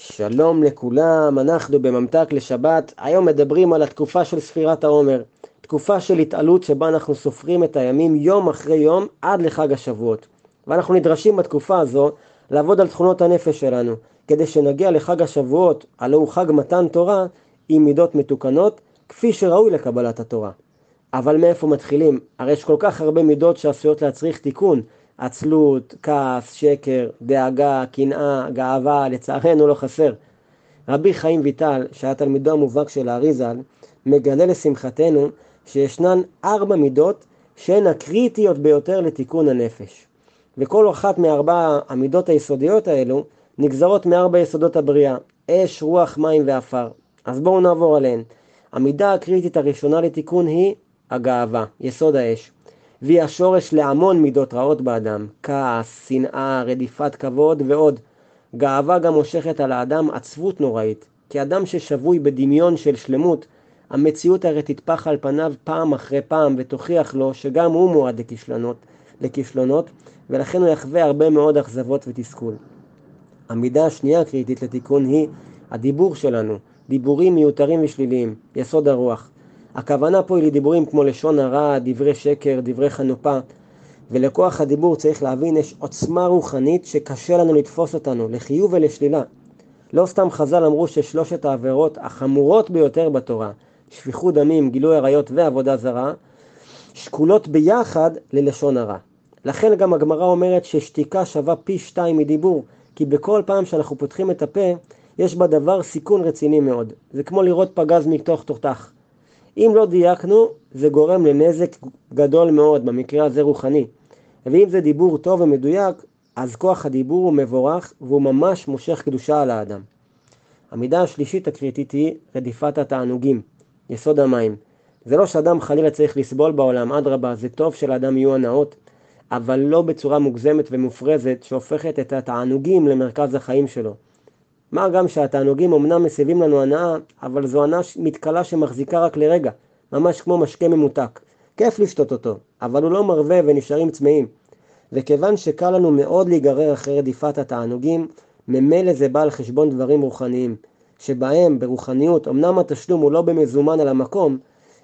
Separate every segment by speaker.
Speaker 1: שלום לכולם, אנחנו בממתק לשבת, היום מדברים על התקופה של ספירת העומר, תקופה של התעלות שבה אנחנו סופרים את הימים יום אחרי יום עד לחג השבועות. ואנחנו נדרשים בתקופה הזו לעבוד על תכונות הנפש שלנו, כדי שנגיע לחג השבועות, הלא הוא חג מתן תורה, עם מידות מתוקנות, כפי שראוי לקבלת התורה. אבל מאיפה מתחילים? הרי יש כל כך הרבה מידות שעשויות להצריך תיקון, עצלות, כעס, שקר, דאגה, קנאה, גאווה, לצערנו לא חסר. רבי חיים ויטל, שהיה תלמידו המובהק של האריזל, מגלה לשמחתנו שישנן ארבע מידות שהן הקריטיות ביותר לתיקון הנפש. וכל אחת מארבע המידות היסודיות האלו נגזרות מארבע יסודות הבריאה, אש, רוח, מים ועפר. אז בואו נעבור עליהן. המידה הקריטית הראשונה לתיקון היא הגאווה, יסוד האש. והיא השורש להמון מידות רעות באדם, כעס, שנאה, רדיפת כבוד ועוד. גאווה גם מושכת על האדם עצבות נוראית, כי אדם ששבוי בדמיון של שלמות, המציאות הרי תטפח על פניו פעם אחרי פעם ותוכיח לו שגם הוא מועד לכישלונות, לכישלונות ולכן הוא יחווה הרבה מאוד אכזבות ותסכול. המידה השנייה הקריטית לתיקון היא הדיבור שלנו, דיבורים מיותרים ושליליים, יסוד הרוח. הכוונה פה היא לדיבורים כמו לשון הרע, דברי שקר, דברי חנופה. ולכוח הדיבור צריך להבין, יש עוצמה רוחנית שקשה לנו לתפוס אותנו, לחיוב ולשלילה. לא סתם חז"ל אמרו ששלושת העבירות החמורות ביותר בתורה, שפיכות דמים, גילוי עריות ועבודה זרה, שקולות ביחד ללשון הרע. לכן גם הגמרא אומרת ששתיקה שווה פי שתיים מדיבור, כי בכל פעם שאנחנו פותחים את הפה, יש בדבר סיכון רציני מאוד. זה כמו לראות פגז מתוך תותח. אם לא דייקנו, זה גורם לנזק גדול מאוד, במקרה הזה רוחני. ואם זה דיבור טוב ומדויק, אז כוח הדיבור הוא מבורך והוא ממש מושך קדושה על האדם. המידה השלישית הקריטית היא רדיפת התענוגים, יסוד המים. זה לא שאדם חלילה צריך לסבול בעולם, אדרבה, זה טוב שלאדם יהיו הנאות, אבל לא בצורה מוגזמת ומופרזת שהופכת את התענוגים למרכז החיים שלו. מה גם שהתענוגים אמנם מסיבים לנו הנאה, אבל זו הנאה מתכלה שמחזיקה רק לרגע, ממש כמו משקה ממותק. כיף לשתות אותו, אבל הוא לא מרווה ונשארים צמאים. וכיוון שקל לנו מאוד להיגרר אחרי רדיפת התענוגים, ממילא זה בא על חשבון דברים רוחניים, שבהם ברוחניות אמנם התשלום הוא לא במזומן על המקום,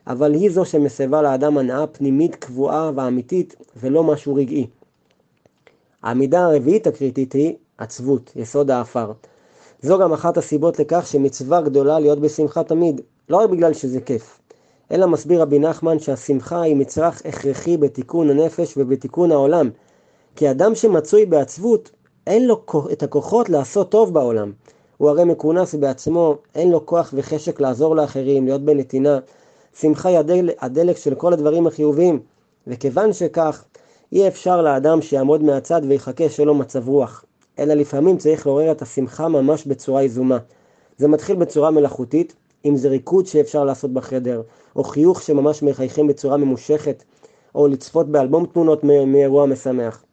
Speaker 1: אבל היא זו שמסבה לאדם הנאה פנימית קבועה ואמיתית ולא משהו רגעי. העמידה הרביעית הקריטית היא עצבות, יסוד האפר. זו גם אחת הסיבות לכך שמצווה גדולה להיות בשמחה תמיד, לא רק בגלל שזה כיף, אלא מסביר רבי נחמן שהשמחה היא מצרך הכרחי בתיקון הנפש ובתיקון העולם, כי אדם שמצוי בעצבות, אין לו את הכוחות לעשות טוב בעולם. הוא הרי מכונס בעצמו, אין לו כוח וחשק לעזור לאחרים, להיות בנתינה. שמחה היא הדל, הדלק של כל הדברים החיוביים, וכיוון שכך, אי אפשר לאדם שיעמוד מהצד ויחכה שלא מצב רוח. אלא לפעמים צריך לעורר את השמחה ממש בצורה יזומה. זה מתחיל בצורה מלאכותית, אם זה ריקוד שאפשר לעשות בחדר, או חיוך שממש מחייכים בצורה ממושכת, או לצפות באלבום תמונות מאירוע משמח.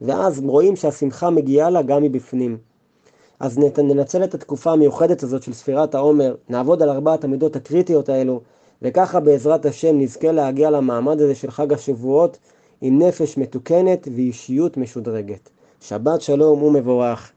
Speaker 1: ואז רואים שהשמחה מגיעה לה גם מבפנים. אז ננצל את התקופה המיוחדת הזאת של ספירת העומר, נעבוד על ארבעת המידות הקריטיות האלו, וככה בעזרת השם נזכה להגיע למעמד הזה של חג השבועות עם נפש מתוקנת ואישיות משודרגת. שבת שלום ומבורך.